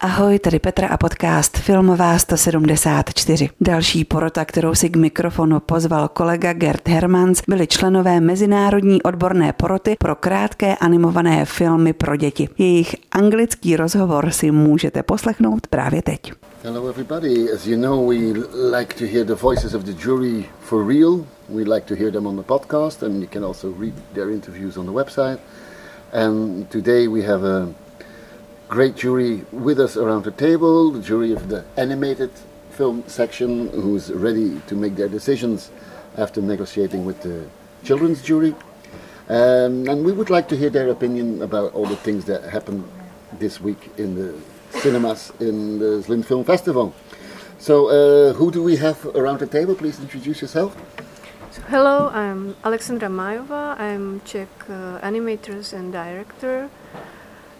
Ahoj, tady Petra a podcast Filmová 174. Další porota, kterou si k mikrofonu pozval kolega Gerd Hermans, byli členové Mezinárodní odborné poroty pro krátké animované filmy pro děti. Jejich anglický rozhovor si můžete poslechnout právě teď. Hello everybody. As you know, we like to hear the voices of the jury for real. We like to hear them on the podcast and you can also read their interviews on the website. And today we have a great jury with us around the table, the jury of the animated film section, who's ready to make their decisions after negotiating with the children's jury. Um, and we would like to hear their opinion about all the things that happened this week in the cinemas in the Zlin Film Festival. So, uh, who do we have around the table? Please introduce yourself. So, hello, I'm Alexandra Májová. I'm Czech uh, animator and director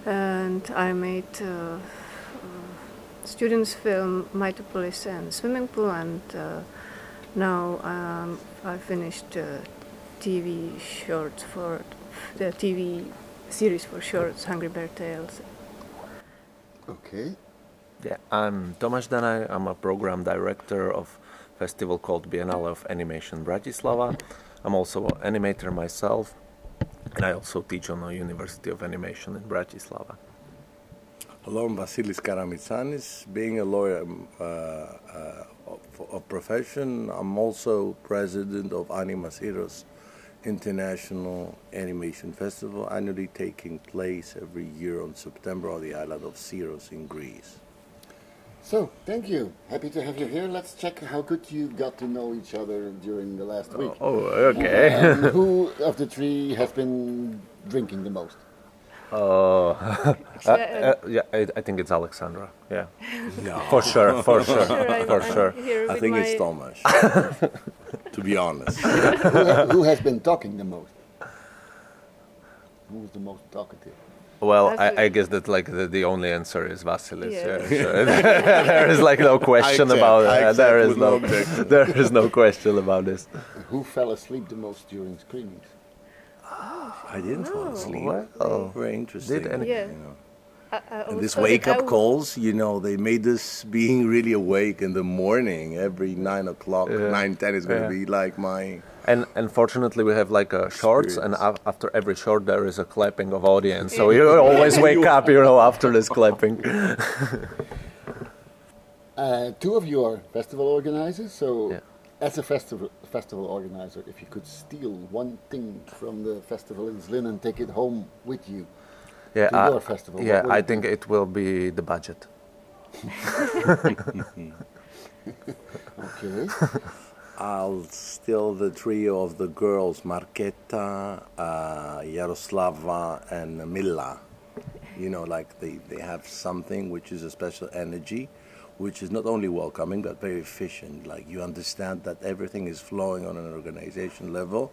and I made uh, students film Mythopolis and Swimming Pool, and uh, now um, I finished TV shorts for the TV series for shorts, Hungry Bear Tales. Okay. Yeah, I'm Tomáš Danay. I'm a program director of festival called Biennale of Animation Bratislava. I'm also an animator myself, and I also teach on the University of Animation in Bratislava. Hello, I'm Vassilis Karamitsanis. Being a lawyer uh, uh, of, of, profession, I'm also president of Animasyros International Animation Festival, annually taking place every year on September on the island of Syros in Greece. So, thank you. Happy to have you here. Let's check how good you got to know each other during the last week. Oh, okay. Um, who of the three has been drinking the most? Oh, uh, uh, yeah, I, I, think it's Alexandra. Yeah, no. for sure, for sure, for sure. I think it's Thomas. to be honest, who, who, has been talking the most? Who's the most talkative? Well, I, I, guess that like the, the only answer is Vassilis. Yeah. Yeah, sure. there is like no question accept, about it. there is no, no there is no question about this. Who fell asleep the most during screenings? Oh, I didn't fall asleep. Well, very interesting. Did any, yeah. You know. I, I and this wake up calls, you know, they made us being really awake in the morning. Every nine o'clock, yeah. nine ten is going to yeah. be like my. And unfortunately, we have like a shorts, and after every short there is a clapping of audience. So you always wake up, you know, after this clapping. uh, two of you are festival organizers, so as a festival festival organizer, if you could steal one thing from the festival in Zlin and take it home with you yeah, to uh, your festival, yeah, I think be? it will be the budget. okay. I'll steal the trio of the girls, Marketa, uh, Yaroslava, and Mila. You know, like they, they have something which is a special energy which is not only welcoming but very efficient. Like you understand that everything is flowing on an organization level,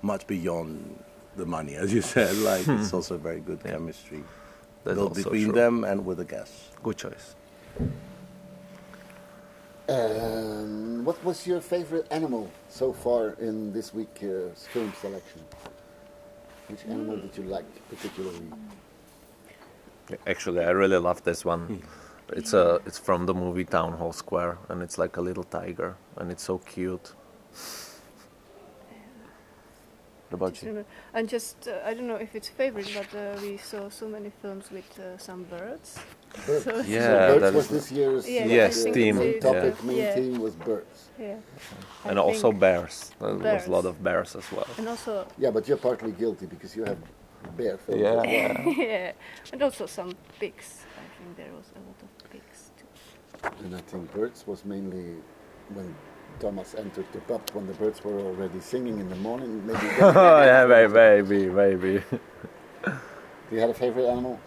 much beyond the money, as you said. Like it's hmm. also very good yeah. chemistry built between true. them and with the guests. Good choice. Um, what was your favorite animal so far in this week's uh, film selection? Which animal did you like particularly? Actually, I really love this one. Hmm. It's a it's from the movie Town Hall Square, and it's like a little tiger, and it's so cute. What about you? And just uh, I don't know if it's favorite, but uh, we saw so many films with uh, some birds. Birds. Yeah, so birds was this year's yeah, uh, yes theme. Main topic, yeah. main yeah. theme was birds. Yeah. And I also bears. There was a lot of bears as well. And also. Yeah, but you're partly guilty because you have bear films. Yeah. Well. yeah, and also some pigs. I think there was a lot of pigs too. and I think birds was mainly when Thomas entered the pub when the birds were already singing in the morning. Maybe. oh yeah, maybe, maybe. Do you have a favorite animal?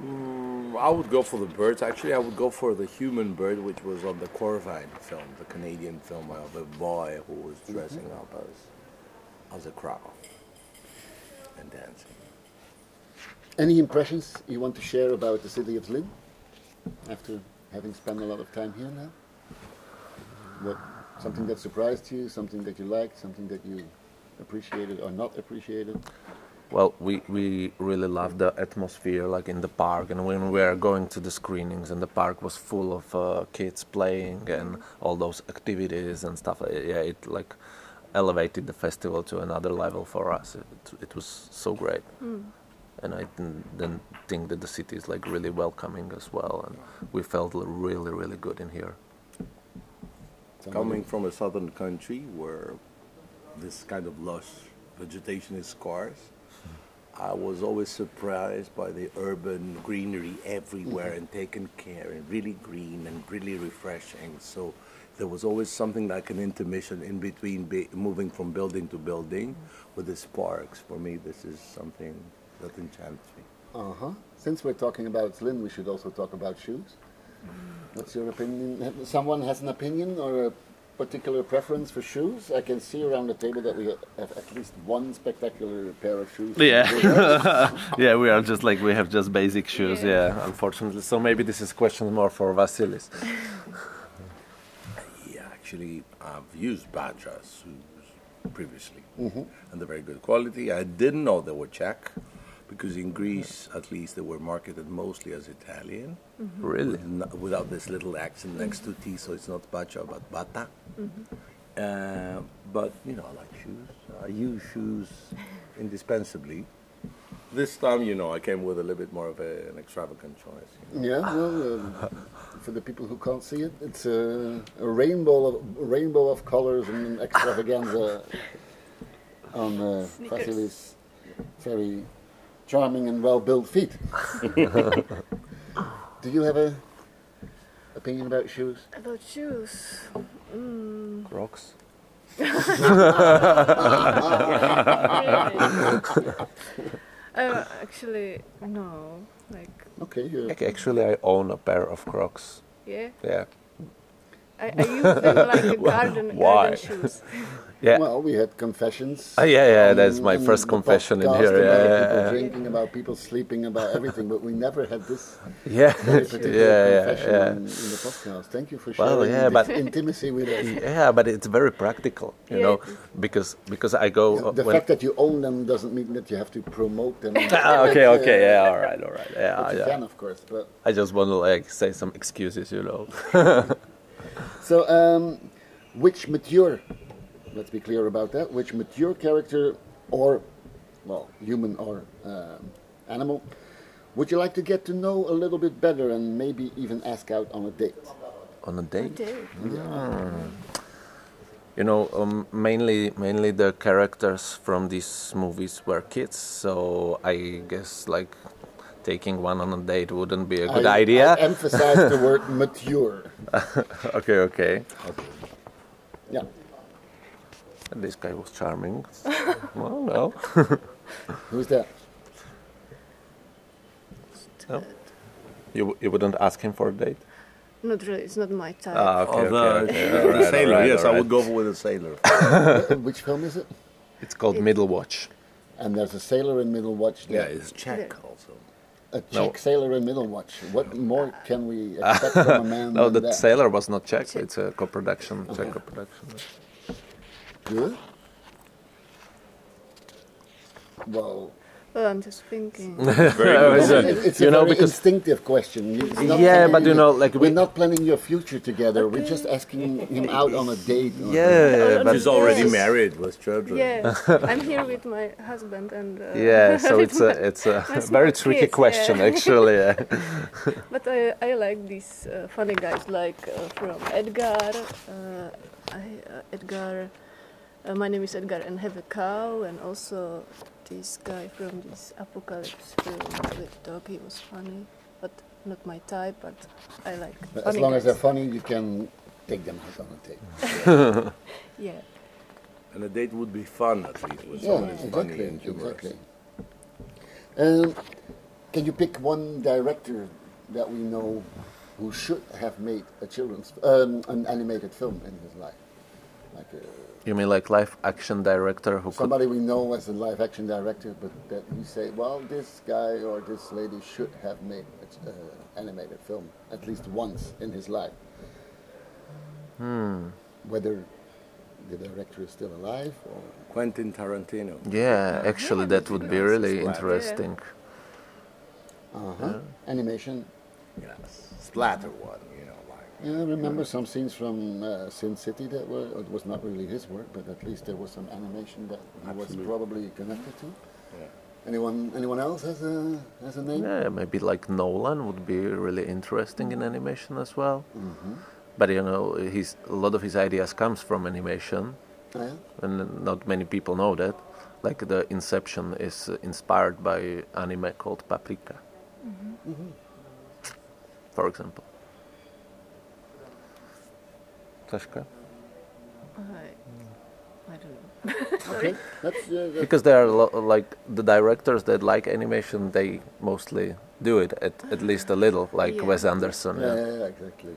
Mm, I would go for the birds. Actually, I would go for the human bird, which was on the Corvine film, the Canadian film of the boy who was mm-hmm. dressing mm -hmm. up as as a crow and dancing. Any impressions you want to share about the city of Zlin after having spent a lot of time here now? What something that surprised you, something that you liked, something that you appreciated or not appreciated? Well, we, we really loved the atmosphere, like in the park, and when we were going to the screenings, and the park was full of uh, kids playing and all those activities and stuff. uh, Yeah, it like elevated the festival to another level for us. It, it was so great, and I didn't, didn't think that the city is like really welcoming as well, and we felt really really good in here. Coming from a southern country where this kind of lush vegetation is scarce, I was always surprised by the urban greenery everywhere mm-hmm. and taken care and really green and really refreshing. So there was always something like an intermission in between be- moving from building to building mm-hmm. with the sparks. For me, this is something that enchants me. Uh huh. Since we're talking about Zlin, we should also talk about shoes. Mm-hmm. What's your opinion? Someone has an opinion or a particular preference for shoes? I can see around the table that we have at least one spectacular pair of shoes. Yeah. yeah, we are just like we have just basic shoes. Yeah. Yeah, unfortunately. So maybe this is question more for Vassilis. Yeah, actually, I've used Bata shoes previously, mm-hmm. and they're very good quality. I didn't know they were Czech, because in Greece, at least, they were marketed mostly as Italian, Really? n- without this little accent next to T, so it's not Baťa but Bata. Uh, but you know, I like shoes. I use shoes indispensably. This time, you know, I came with a little bit more of a, an extravagant choice. you know. Yeah, well, um, for the people who can't see it, it's a, a rainbow of a rainbow of colors and extravaganza on uh, Sneakers. Vassilis' very charming and well-built feet. Do you have a opinion about shoes? About shoes. Mm, Crocs. uh, actually, no. Like, Okay, you Ac- Actually, I own a pair of Crocs. yeah. Yeah. I, I use them like a garden, Why? garden shoes. Yeah. well, we had confessions. Ah, yeah, yeah, that's my first confession in here, yeah, About yeah, people yeah. drinking, about people sleeping, about everything, but we never had this Yeah. very particular yeah, yeah, confession yeah. In, in the podcast. Thank you for sharing Well, yeah, but- intimacy with us. Yeah, but it's very practical, you Yeah, know, because because I go uh, The when- fact that you own them doesn't mean that you have to promote them. Ah, okay, okay, yeah, all right, all right, yeah, But you yeah. can, of course. But I just want to like say some excuses, you know. So, um, which mature? Let's be clear about that. Which mature character, or well, human or um, animal, would you like to get to know a little bit better and maybe even ask out on a date? On a date, Okay. you know, um, mainly mainly the characters from these movies were kids, so I guess like taking one on a date wouldn't be a good I, idea. I emphasize the word mature. okay, okay. Yeah. This guy was charming. well, no. Who's that? no. You you wouldn't ask him for a date? Not really. It's not my type. Ah, okay, Although, okay, okay. the all right, sailor, all right, yes, all I would go with a sailor. Which film is it? It's called Middle Watch. And there's a sailor in Middle Watch. yeah, it's Czech Yeah. also. A Czech sailor in Middle Watch. What more can we expect from a man No, than the that? sailor was not Czech. It's a co-production, Czech co-production. Good. Well, well, I'm just thinking. Very It's a- you know, very because- instinctive question. Yeah, something but you know, like we're we- not planning your future together. We're just asking him out on a date. Yeah, but She's already Yes. married with children. yeah, I'm here with my husband and. Uh, yeah. So it's a it's a very tricky kids, question yeah. actually. Yeah. But I, I like these uh, funny guys like uh, from Edgar. Uh, I, uh, Edgar. Uh, my name is Edgar and have a cow, and also this guy from this apocalypse film with dog. He was funny, but not my type. But I like. But as funny long as they're funny, you can take them out on a date. Yeah. And a date would be fun at least with Yeah, someone who's funny exactly, and humorous. exactly. Um, can you pick one director that we know who should have made a children's um, an animated film in his life? Like uh, You mean like live action director who could? somebody we know as a live action director, but that we say, well, this guy or this lady should have made an uh, animated film at least once in his life. Hmm. Whether the director is still alive? Or? Quentin Tarantino. Yeah, actually, that would be really Splatter. interesting. Uh-huh. Animation. Yes. Splatter one, you know, like. Yeah, I remember some scenes from uh, Sin City that were, it was not really his work, but at least there was some animation that he was probably connected to. Yeah. Anyone, anyone else has a has a name? Yeah, maybe like Nolan would be really interesting in animation as well. Mm-hmm. But you know, his a lot of his ideas comes from animation, Oh, yeah? and not many people know that. Like the Inception is uh, inspired by anime called Paprika, for example. Sashka? I, I don't know. Okay. That's, uh, that's Because there are lo- like the directors that like animation, they mostly do it at, at least a little, like Yeah. Wes Anderson. yeah, yeah. yeah, yeah, exactly.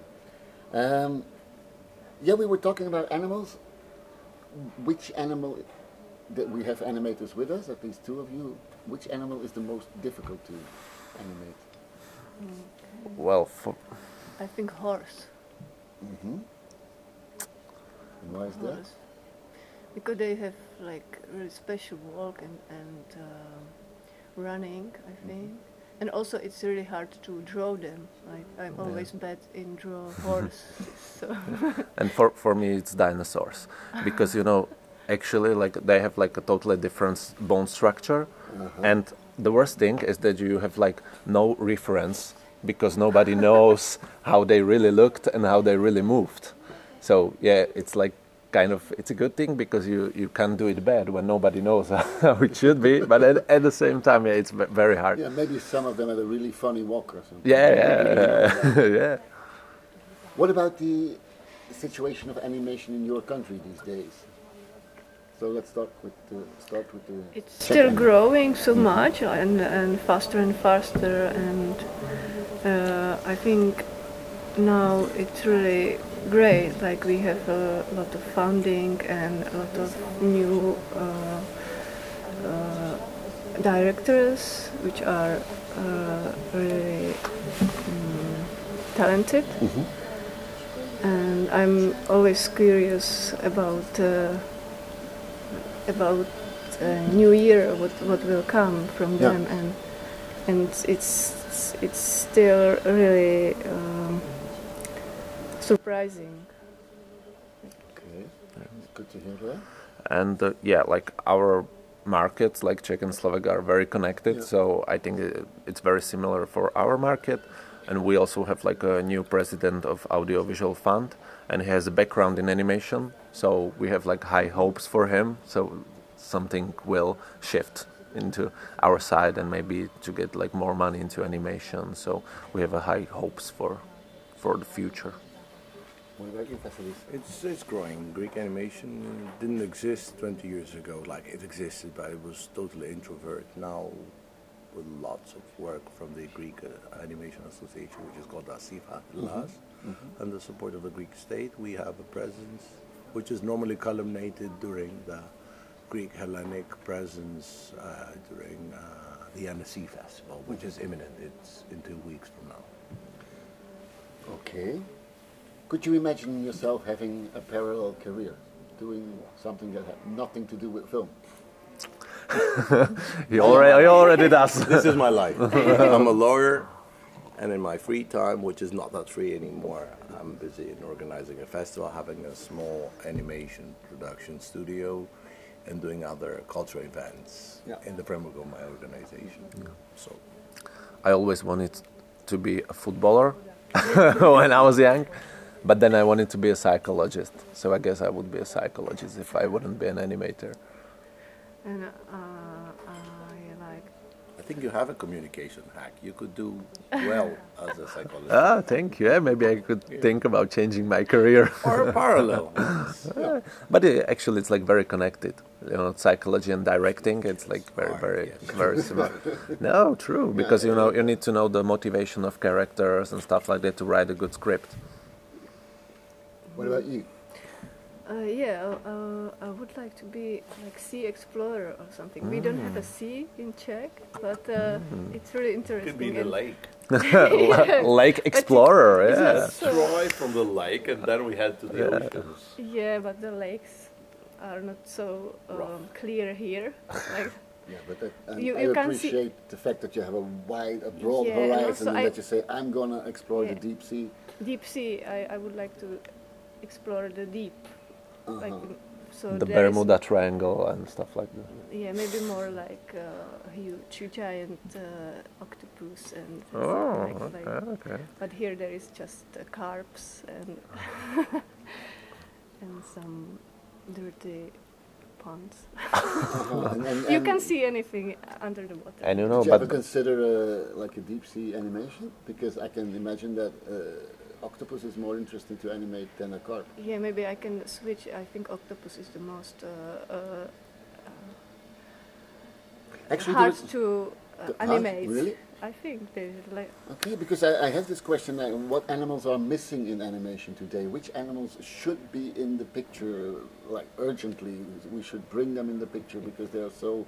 Um, yeah, we were talking about animals. Which animal that we have animators with us, at least two of you, which animal is the most difficult to animate? Well, for, I think horse. Mm-hmm. And why is that? Because they have like really special walk and, and um, running, I think. And also it's really hard to draw them. Like I'm always bad in draw horse. so and for for me it's dinosaurs because you know actually like they have like a totally different bone structure and the worst thing is that you have like no reference because nobody knows how they really looked and how they really moved so yeah it's like kind of it's a good thing because you you can't do it bad when nobody knows how it should be but at, at the same time yeah it's very hard Yeah, maybe some of them had a really funny walk or something. yeah yeah yeah What about the situation of animation in your country these days? So let's start with the, start with the. it's Czech still anim- growing so much and, and faster and faster and uh, I think now it's really great. Like we have a lot of funding and a lot of new uh, uh, directors which are uh, really mm, talented. And I'm always curious about uh, about uh, new year what what will come from Yeah. them. And and it's it's still really um, surprising. Okay, good to hear that. and uh, yeah like our markets like czech and slovak are very connected Yeah. so i think it's very similar for our market. And we also have like a new president of audiovisual fund and he has a background in animation so we have like high hopes for him. So something will shift into our side and maybe to get like more money into animation. So we have a high hopes for for the future What about? It's it's growing. Greek animation didn't exist 20 years ago. Like it existed, but it was totally introvert. Now, with lots of work from the Greek uh, Animation Association, which is called ASIFA Hellas, and the support of the Greek state, we have a presence which is normally culminated during the Greek Hellenic presence uh, during uh, the Annecy Festival, which is imminent. It's in two weeks from now. Okay. Could you imagine yourself having a parallel career, doing something that had nothing to do with film? he already, he already does this is my life. I'm a lawyer, and in my free time, which is not that free anymore, I'm busy in organizing a festival, having a small animation production studio, and doing other cultural events Yeah. in the framework of my organization. So I always wanted to be a footballer when I was young, but then I wanted to be a psychologist. So I guess I would be a psychologist if I wouldn't be an animator. and uh, I like I think you have a communication hack. You could do well as a psychologist. Ah, thank you. Yeah, maybe I could think about changing my career. or a parallel. but uh, actually, it's like very connected. You know, psychology and directing. It's like very, very, yes. very similar. no, true. Because you know, you need to know the motivation of characters and stuff like that to write a good script. What about you? Uh, yeah, uh, I would like to be like sea explorer or something. We don't have a sea in Czech, but uh, it's really interesting. Could be the and- lake. Lake Explorer. it's Yeah. not so- Destroy from the lake, and then we head to the oceans. Yeah, but the lakes are not so um, clear here. like, Yeah, but that, and You- I you can see- appreciate the fact that you have a wide, a broad Yeah, horizon, also and I- that you say, "I'm gonna explore the deep sea." deep sea, I, I would like to explore the deep. Like, Uh-huh. mm, so the Bermuda Triangle and stuff like that. Yeah, maybe more like uh, huge giant uh, octopus and Oh, like, like- okay, okay. But here there is just uh, carps and and some dirty ponds. Uh-huh, and- and- You can see anything under the water. And you know, Did you ever but consider uh, like a deep sea animation? Because I can imagine that uh, octopus is more interesting to animate than a carp. yeah, maybe I can switch. I think octopus is the most uh, uh, Actually, hard to uh, the- huh? animate. Really? I think there's like Okay, because I, I have this question: uh, what animals are missing in animation today? Which animals should be in the picture, like urgently? We should bring them in the picture because they are so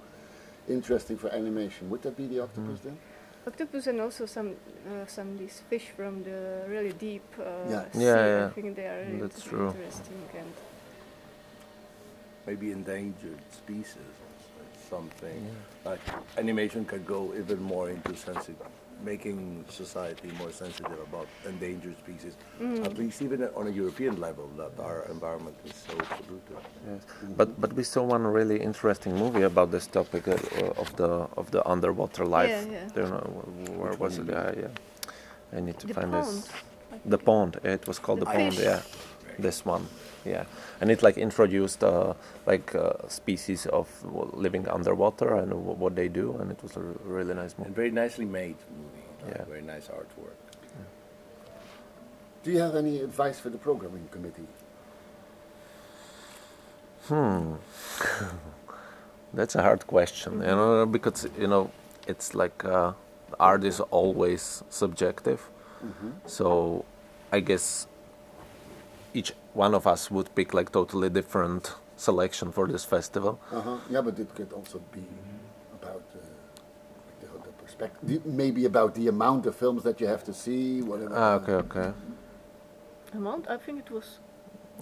interesting for animation. Would that be the octopus then? Octopus and also some uh, some these fish from the really deep uh, Yeah. sea. Yeah, I think they are really That's true. interesting and maybe endangered species also. It's something like animation can go even more into sensitive, making society more sensitive about endangered species. At least even on a European level, that our environment is so polluted. Yes. But but we saw one really interesting movie about this topic uh, of the of the underwater life. Yeah, yeah. Do you know where Which was it? it? is Yeah, yeah. I need to the find pond. this. The pond. It was called The the, pond. Yeah, this one. Yeah, and it like introduced uh, like uh, species of living underwater and w- what they do, and it was a r- really nice movie. And very nicely made movie. like Yeah. Very nice artwork. Do you have any advice for the programming committee? Hmm. That's a hard question, you know, because you know it's like uh, art is always subjective. So I guess each one of us would pick like totally different selection for this festival. Uh-huh. Yeah, but it could also be about uh, the, the perspective, maybe about the amount of films that you have to see, whatever. Ah, okay, okay. amount. I think it was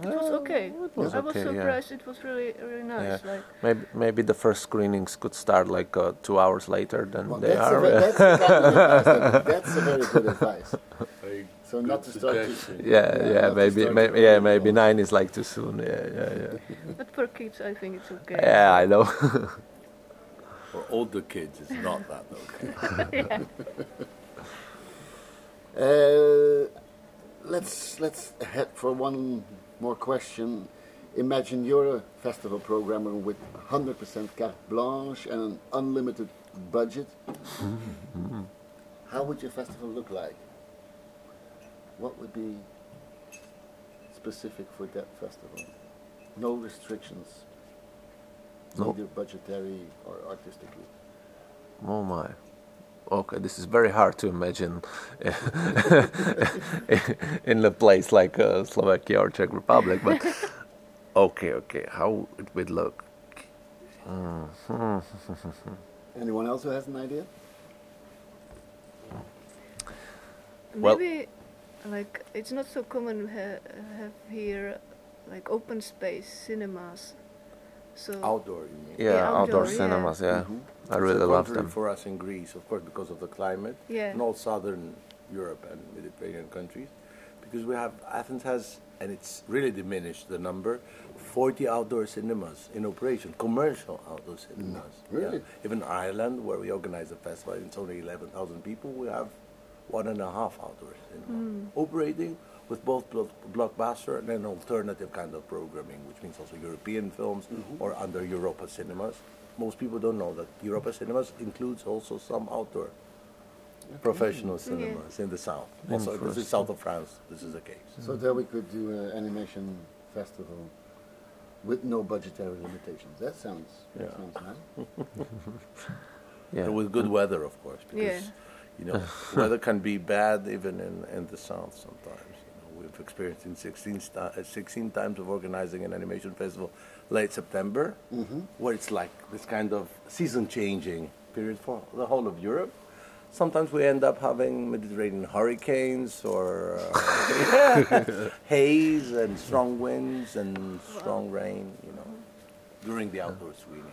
it was okay. it was I was okay, yeah. surprised. It was really really nice. Yeah. Like Maybe maybe the first screenings could start like uh, two hours later than Well, they that's, are. ve- that's, the kind of advice that- that's a very good advice. Very So not to start to, yeah, Yeah, yeah, not to maybe, start may, to- yeah, maybe nine is like too soon. Yeah, yeah, yeah. but for kids, I think it's okay. Yeah, I know. For older kids, it's not that okay. Uh, let's let's head for one more question. Imagine you're a festival programmer with 100% carte blanche and an unlimited budget. How would your festival look like? What would be specific for that festival? No restrictions, No. either budgetary or artistically. Oh my. Okay, this is very hard to imagine in a place like uh, Slovakia or Czech Republic, but okay, okay, how it would look. Anyone else who has an idea? Well- Maybe like it's not so common to ha- have here like open space cinemas. So Outdoor, you mean? Yeah, Yeah, outdoor, outdoor, yeah. cinemas, yeah. Mhm. I really love them. for us in Greece, of course, because of the climate, Yeah. and all southern Europe and Mediterranean countries, because we have Athens has, and it's really diminished the number, 40 outdoor cinemas in operation, commercial outdoor cinemas. really? Even Ireland, where we organize a festival, and it's only 11,000 people, we have one and a half outdoor cinemas operating with both blo- blockbuster and an alternative kind of programming, which means also European films mm-hmm. or under Europa cinemas. Most people don't know that Europa cinemas includes also some outdoor professional mm-hmm. cinemas in the south. Also, this is south of France. This is the case. So there we could do an animation festival with no budgetary limitations. That sounds, that Yeah. sounds nice. Yeah. And with good weather, of course, because Yeah. You know weather can be bad even in, in the south sometimes. You know, we've experienced in 16, sta- uh, 16 times of organizing an animation festival late September, where it's like this kind of season changing period for the whole of Europe. Sometimes we end up having Mediterranean hurricanes or uh, haze and strong winds and strong rain. You know, during the outdoor screening.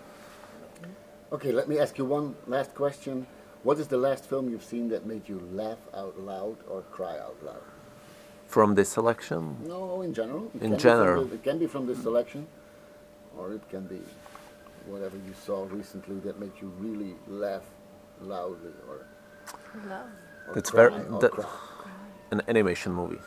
Okay, let me ask you one last question. What is the last film you've seen that made you laugh out loud or cry out loud? From this selection, No, in general. It In can be from general. the- it can be from this selection, or it can be whatever you saw recently that made you really laugh loudly or, Love. or That's cry, very- or that- cry. an animation movie.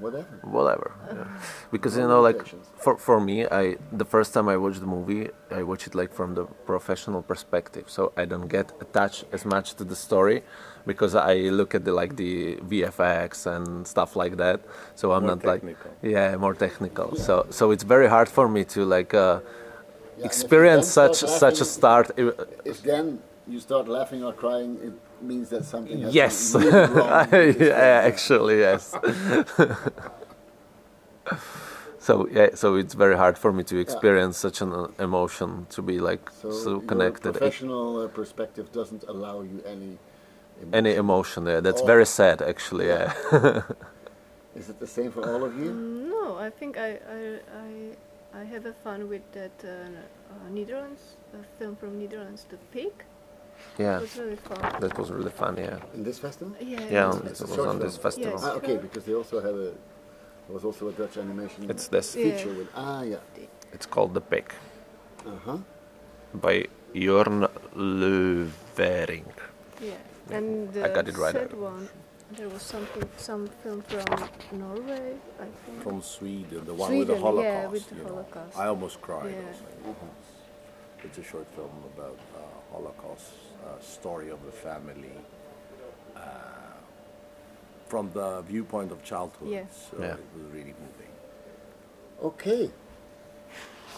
Whatever. whatever yeah. because you know like for, for me i the first time i watched the movie i watch it like from the professional perspective. So i don't get attached as much to the story because i look at the like the vfx and stuff like that. So i'm More not like yeah more technical. So so it's very hard for me to like uh, Yeah, and if you experience such such a start If then you start laughing or crying, it means that something has yes wrong. yeah, actually yes so yeah so it's very hard for me to experience such an uh, emotion to be like so, So, connected Your professional uh, perspective doesn't allow you any. any emotion yeah that's Oh. very sad actually yeah Is it the same for all of you? No, I think I I I, I have a fun with that uh, uh, Netherlands a film from Netherlands, The Pig. Yeah It was really fun. that was really fun yeah In this festival? Yeah. yeah it It's it was short on this festival Yes. Ah, okay, because they also have a. There was also a Dutch animation it's this Yeah. feature with. Ah, yeah. it's called the pig Uh huh. by Jorn Lövering Yeah. And the I got it right third one, there was something, some film from Norway, I think. From Sweden, the one with Sweden, the yeah, Holocaust. with the you know. Holocaust. I almost cried. Yeah. Also. It's a short film about uh, Holocaust uh, story of a family uh, from the viewpoint of childhood. Yeah. So Yeah. it was really moving. Okay.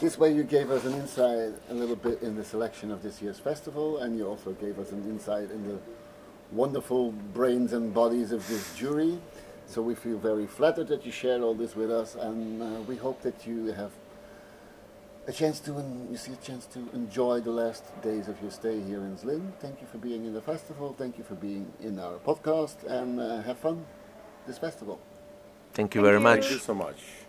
This way you gave us an insight a little bit in the selection of this year's festival, and you also gave us an insight in the wonderful brains and bodies of this jury. So we feel very flattered that you shared all this with us, and uh, we hope that you have a chance to en- you see a chance to enjoy the last days of your stay here in Zlin. Thank you for being in the festival. Thank you for being in our podcast, and uh, have fun this festival. thank you Thank very you. much Thank you so much.